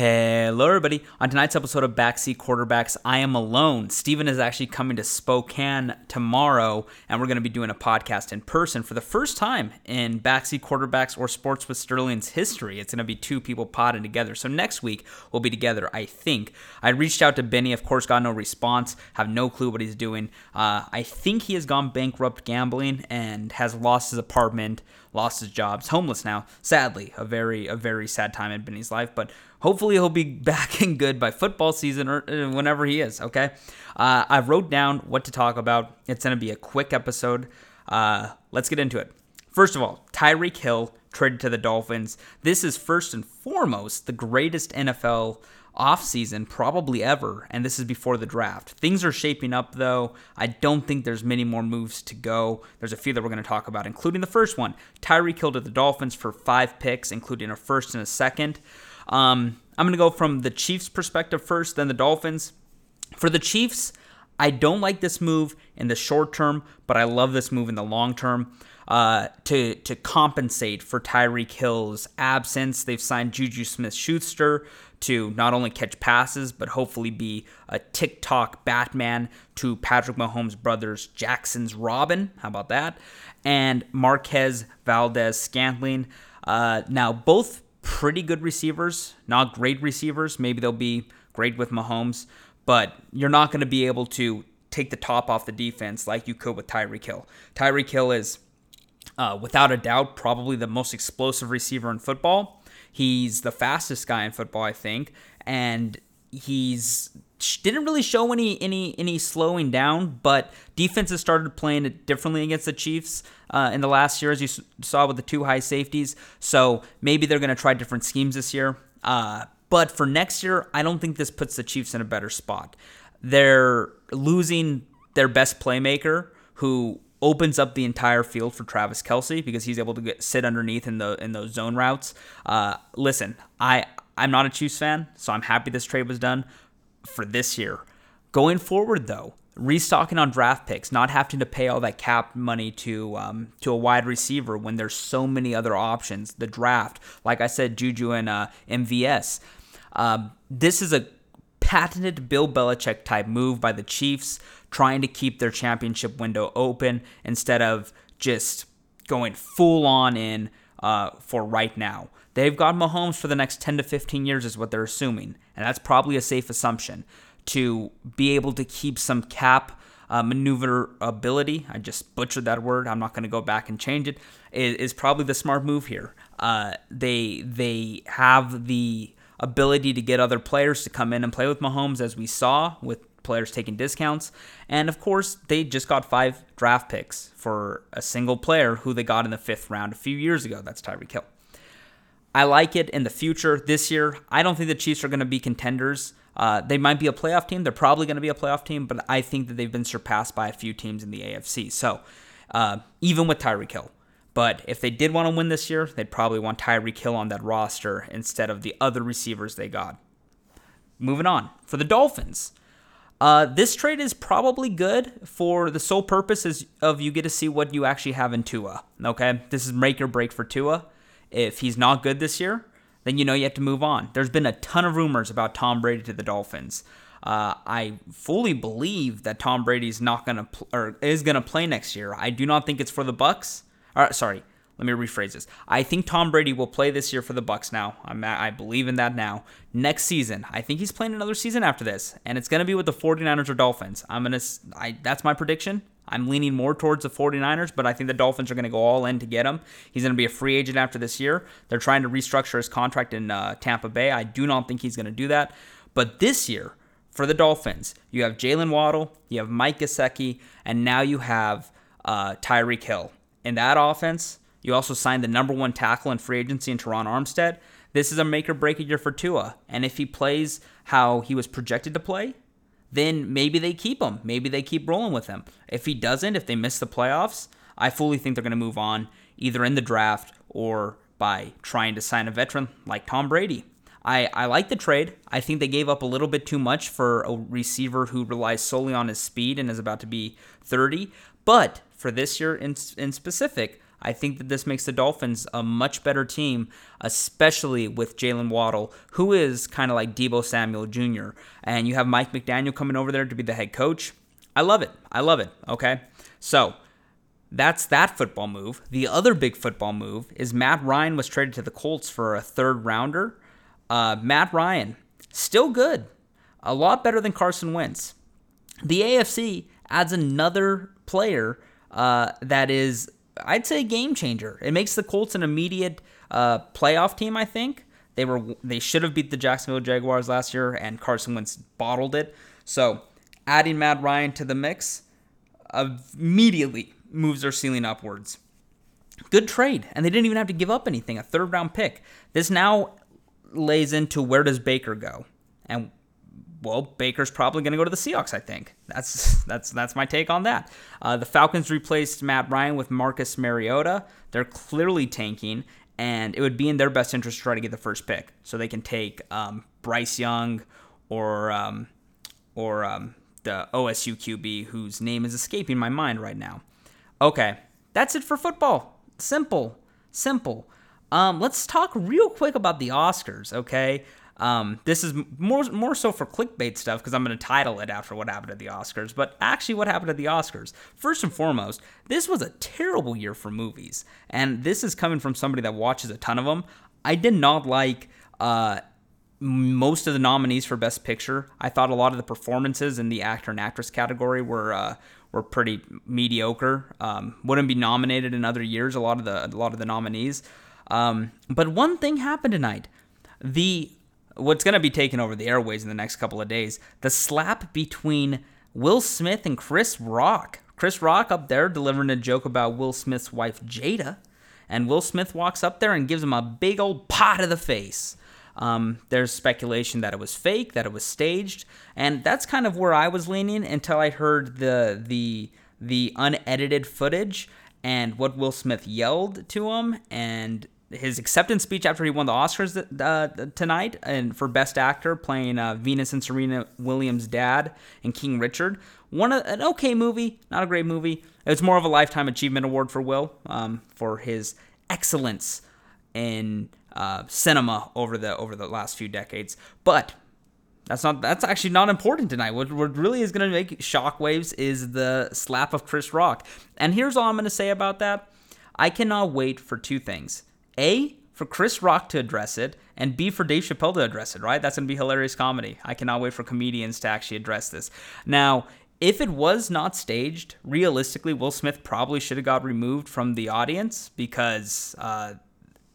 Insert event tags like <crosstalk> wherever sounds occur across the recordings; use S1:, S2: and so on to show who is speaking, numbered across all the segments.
S1: Hello, everybody. On tonight's episode of Backseat Quarterbacks, I am alone. Steven is actually coming to Spokane tomorrow, and we're going to be doing a podcast in person for the first time in Backseat Quarterbacks or Sports with Sterling's history. It's going to be two people potting together. So next week, we'll be together, I think. I reached out to Benny, of course, got no response, have no clue what he's doing. Uh, I think he has gone bankrupt gambling and has lost his apartment, lost his job, homeless now. Sadly, a very, a very sad time in Benny's life, but hopefully he'll be <laughs> back in good by football season or uh, whenever he is. Okay, uh, I wrote down what to talk about. It's gonna be a quick episode. Uh, let's get into it. First of all, Tyreek Hill traded to the Dolphins. This is first and foremost the greatest NFL offseason probably ever, and this is before the draft. Things are shaping up though. I don't think there's many more moves to go. There's a few that we're going to talk about, including the first one. Tyreek Hill to the Dolphins for five picks, including a first and a second. Um, I'm going to go from the Chiefs' perspective first, then the Dolphins. For the Chiefs, I don't like this move in the short term, but I love this move in the long term. Uh, to to compensate for Tyreek Hill's absence, they've signed Juju Smith-Schuster to not only catch passes but hopefully be a TikTok Batman to Patrick Mahomes' brothers Jackson's Robin. How about that? And Marquez Valdes-Scantling. Uh, now both pretty good receivers, not great receivers. Maybe they'll be great with Mahomes, but you're not going to be able to take the top off the defense like you could with Tyreek Hill. Tyreek Hill is, uh, without a doubt, probably the most explosive receiver in football. He's the fastest guy in football, I think, and he's didn't really show any any any slowing down, but defenses started playing it differently against the Chiefs uh, in the last year, as you saw with the two high safeties. So maybe they're going to try different schemes this year. Uh, but for next year, I don't think this puts the Chiefs in a better spot. They're losing their best playmaker, who opens up the entire field for Travis Kelce because he's able to get, sit underneath in the in those zone routes. Uh, listen, I I'm not a Chiefs fan, so I'm happy this trade was done for this year. Going forward, though, restocking on draft picks, not having to pay all that cap money to um, to a wide receiver when there's so many other options. The draft, like I said, Juju and uh, MVS. Um, this is a patented Bill Belichick type move by the Chiefs, trying to keep their championship window open instead of just going full on in uh, for right now. They've got Mahomes for the next 10 to 15 years, is what they're assuming. And that's probably a safe assumption to be able to keep some cap uh, maneuverability. I just butchered that word. I'm not going to go back and change it. Is, probably the smart move here. Uh, they they have the ability to get other players to come in and play with Mahomes, as we saw with players taking discounts. And of course, they just got five draft picks for a single player who they got in the fifth round a few years ago. That's Tyreek Hill. I like it in the future. This year, I don't think the Chiefs are going to be contenders. Uh, they might be a playoff team. They're probably going to be a playoff team, but I think that they've been surpassed by a few teams in the AFC. So uh, even with Tyreek Hill. But if they did want to win this year, they'd probably want Tyreek Hill on that roster instead of the other receivers they got. Moving on. For the Dolphins, uh, this trade is probably good for the sole purpose of you get to see what you actually have in Tua. Okay? This is make or break for Tua. If he's not good this year, then you know you have to move on. There's been a ton of rumors about Tom Brady to the Dolphins. Uh, I fully believe that Tom Brady's not gonna pl- or is gonna play next year. I do not think it's for the Bucs. Or sorry, let me rephrase this. I think Tom Brady will play this year for the Bucs. Now, I'm, I believe in that now. Next season, I think he's playing another season after this, and it's gonna be with the 49ers or Dolphins. I'm gonna, I that's my prediction. I'm leaning more towards the 49ers, but I think the Dolphins are going to go all in to get him. He's going to be a free agent after this year. They're trying to restructure his contract in uh, Tampa Bay. I do not think he's going to do that. But this year, for the Dolphins, you have Jalen Waddle, you have Mike Gesicki, and now you have uh, Tyreek Hill. In that offense, you also signed the number one tackle in free agency in Terron Armstead. This is a make or break year for Tua. And if he plays how he was projected to play, then maybe they keep him. Maybe they keep rolling with him. If he doesn't, if they miss the playoffs, I fully think they're going to move on either in the draft or by trying to sign a veteran like Tom Brady. I, I like the trade. I think they gave up a little bit too much for a receiver who relies solely on his speed and is about to be 30. But for this year in, in specific, I think that this makes the Dolphins a much better team, especially with Jalen Waddle, who is kind of like Deebo Samuel Jr. And you have Mike McDaniel coming over there to be the head coach. I love it. I love it. Okay. So that's that football move. The other big football move is Matt Ryan was traded to the Colts for a third rounder. Uh, Matt Ryan, still good, a lot better than Carson Wentz. The AFC adds another player uh, that is, I'd say, game changer. It makes the Colts an immediate uh, playoff team. I think they were they should have beat the Jacksonville Jaguars last year, and Carson Wentz bottled it. So adding Matt Ryan to the mix immediately moves their ceiling upwards. Good trade, and they didn't even have to give up anything. A third round pick. This now lays into where does Baker go, and well, Baker's probably going to go to the Seahawks. I think that's <laughs> that's that's my take on that. Uh, the Falcons replaced Matt Ryan with Marcus Mariota. They're clearly tanking, and it would be in their best interest to try to get the first pick, so they can take um, Bryce Young or um, or um, the OSU QB whose name is escaping my mind right now. Okay, that's it for football. Simple, simple. Um, let's talk real quick about the Oscars. Okay, um, this is more more so for clickbait stuff because I'm going to title it after what happened at the Oscars. But actually, what happened at the Oscars? First and foremost, this was a terrible year for movies, and this is coming from somebody that watches a ton of them. I did not like uh, most of the nominees for Best Picture. I thought a lot of the performances in the actor and actress category were uh, were pretty mediocre. Um, wouldn't be nominated in other years. A lot of the a lot of the nominees. Um, but one thing happened tonight. The what's going to be taking over the airways in the next couple of days. The slap between Will Smith and Chris Rock. Chris Rock up there delivering a joke about Will Smith's wife Jada, and Will Smith walks up there and gives him a big old pot of the face. Um, there's speculation that it was fake, that it was staged, and that's kind of where I was leaning until I heard the the the unedited footage and what Will Smith yelled to him and his acceptance speech after he won the Oscars uh, tonight and for Best Actor playing uh, Venus and Serena Williams' dad in King Richard. One an okay movie, not a great movie. It's more of a lifetime achievement award for Will um, for his excellence in uh, cinema over the over the last few decades. But that's not that's actually not important tonight. What, what really is going to make shockwaves is the slap of Chris Rock. And here's all I'm going to say about that. I cannot wait for two things. A for Chris Rock to address it, and B for Dave Chappelle to address it, right? That's going to be hilarious comedy. I cannot wait for comedians to actually address this. Now, if it was not staged, realistically, Will Smith probably should have got removed from the audience because uh,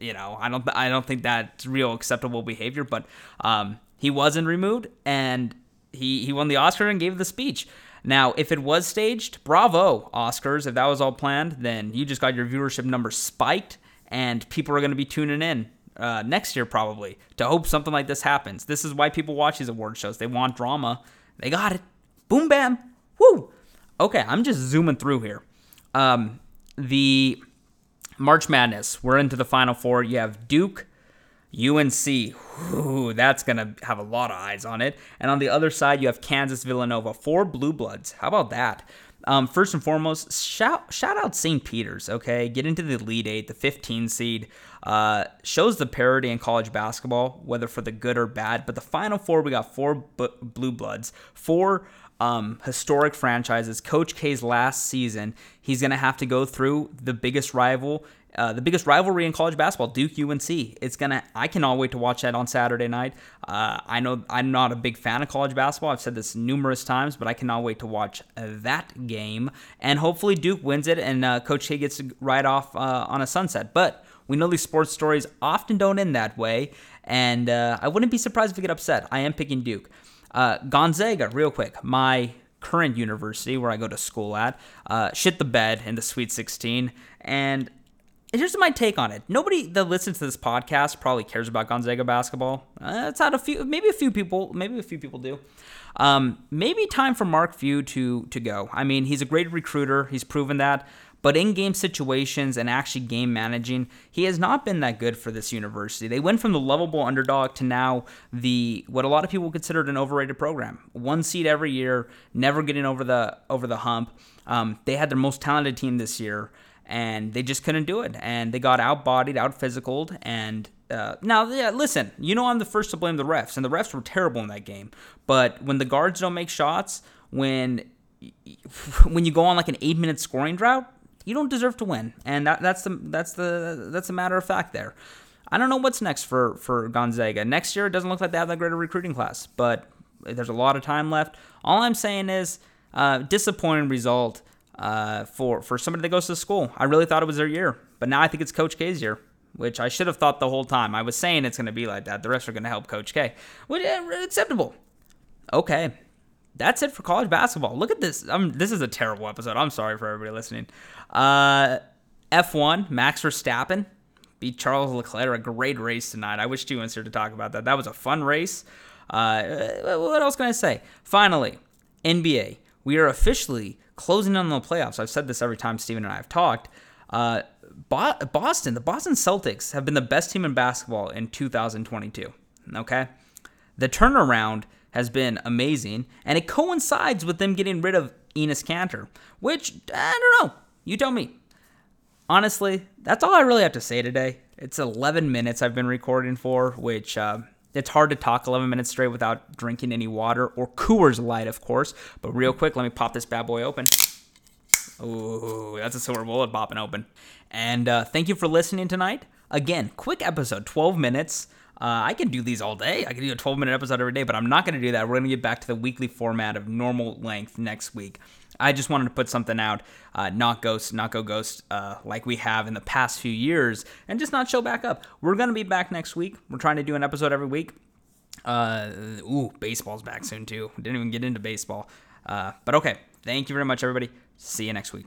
S1: you know, I don't I don't think that's real acceptable behavior. But um, he wasn't removed, and he he won the Oscar and gave the speech. Now, if it was staged, bravo, Oscars. If that was all planned, then you just got your viewership number spiked, and people are going to be tuning in uh, next year probably to hope something like this happens. This is why people watch these award shows. They want drama. They got it. Boom, bam, woo. Okay, I'm just zooming through here. Um, the March Madness. We're into the Final Four. You have Duke, UNC. Ooh, that's to have a lot of eyes on it. And on the other side, you have Kansas, Villanova. Four Blue Bloods. How about that? Um, first and foremost, shout shout out St. Peter's. Okay, get into the Elite Eight, the 15 seed. Uh, shows the parity in college basketball, whether for the good or bad. But the Final Four, we got four blue bloods, four um, historic franchises. Coach K's last season, he's going to have to go through the biggest rival, uh, the biggest rivalry in college basketball, Duke UNC. It's gonna. I cannot wait to watch that on Saturday night. Uh, I know I'm not a big fan of college basketball. I've said this numerous times, but I cannot wait to watch that game. And hopefully Duke wins it, and uh, Coach K gets to ride off uh, on a sunset. But we know these sports stories often don't end that way, and uh, I wouldn't be surprised if we get upset. I am picking Duke. Uh, Gonzaga, real quick, my current university where I go to school at, uh, shit the bed in the Sweet 16. And here's my take on it. Nobody that listens to this podcast probably cares about Gonzaga basketball. Uh, it's not a few, maybe a few people, maybe a few people do. Um, maybe time for Mark Few to to go. I mean, he's a great recruiter. He's proven that. But in game situations and actually game managing, he has not been that good for this university. They went from the lovable underdog to now the what a lot of people considered an overrated program. One seed every year, never getting over the over the hump. Um, they had their most talented team this year, and they just couldn't do it. And they got outbodied, out physicaled, and uh, now, yeah, listen, you know I'm the first to blame the refs, and the refs were terrible in that game. But when the guards don't make shots, when <laughs> when you go on like an eight minute scoring drought, you don't deserve to win, and that, that's the that's the that's a matter of fact there. I don't know what's next for for Gonzaga. Next year, it doesn't look like they have that great a recruiting class, but there's a lot of time left. All I'm saying is, uh, disappointing result uh, for for somebody that goes to school. I really thought it was their year, but now I think it's Coach K's year, which I should have thought the whole time. I was saying it's going to be like that. The rest are going to help Coach K, which is acceptable. Okay, that's it for college basketball. Look at this. I'm, this is a terrible episode. I'm sorry for everybody listening. Uh, F1, Max Verstappen beat Charles Leclerc. A great race tonight. I wish Stu was here to talk about that. That was a fun race. Uh, what else can I say? Finally, NBA. We are officially closing on the playoffs. I've said this every time Steven and I have talked. Uh, Boston, the Boston Celtics have been the best team in basketball in 2022. Okay? The turnaround has been amazing, and it coincides with them getting rid of Enes Kanter, which, I don't know. You tell me. Honestly, that's all I really have to say today. It's 11 minutes I've been recording for, which uh, it's hard to talk 11 minutes straight without drinking any water or Coors Light, of course. But real quick, let me pop this bad boy open. Ooh, that's a silver bullet popping open. And uh, thank you for listening tonight. Again, quick episode, 12 minutes. Uh, I can do these all day. I can do a 12 minute episode every day, but I'm not going to do that. We're going to get back to the weekly format of normal length next week. I just wanted to put something out, uh, not ghost, not go ghost, uh, like we have in the past few years, and just not show back up. We're going to be back next week. We're trying to do an episode every week. Uh, ooh, baseball's back soon, too. Didn't even get into baseball. Uh, but okay. Thank you very much, everybody. See you next week.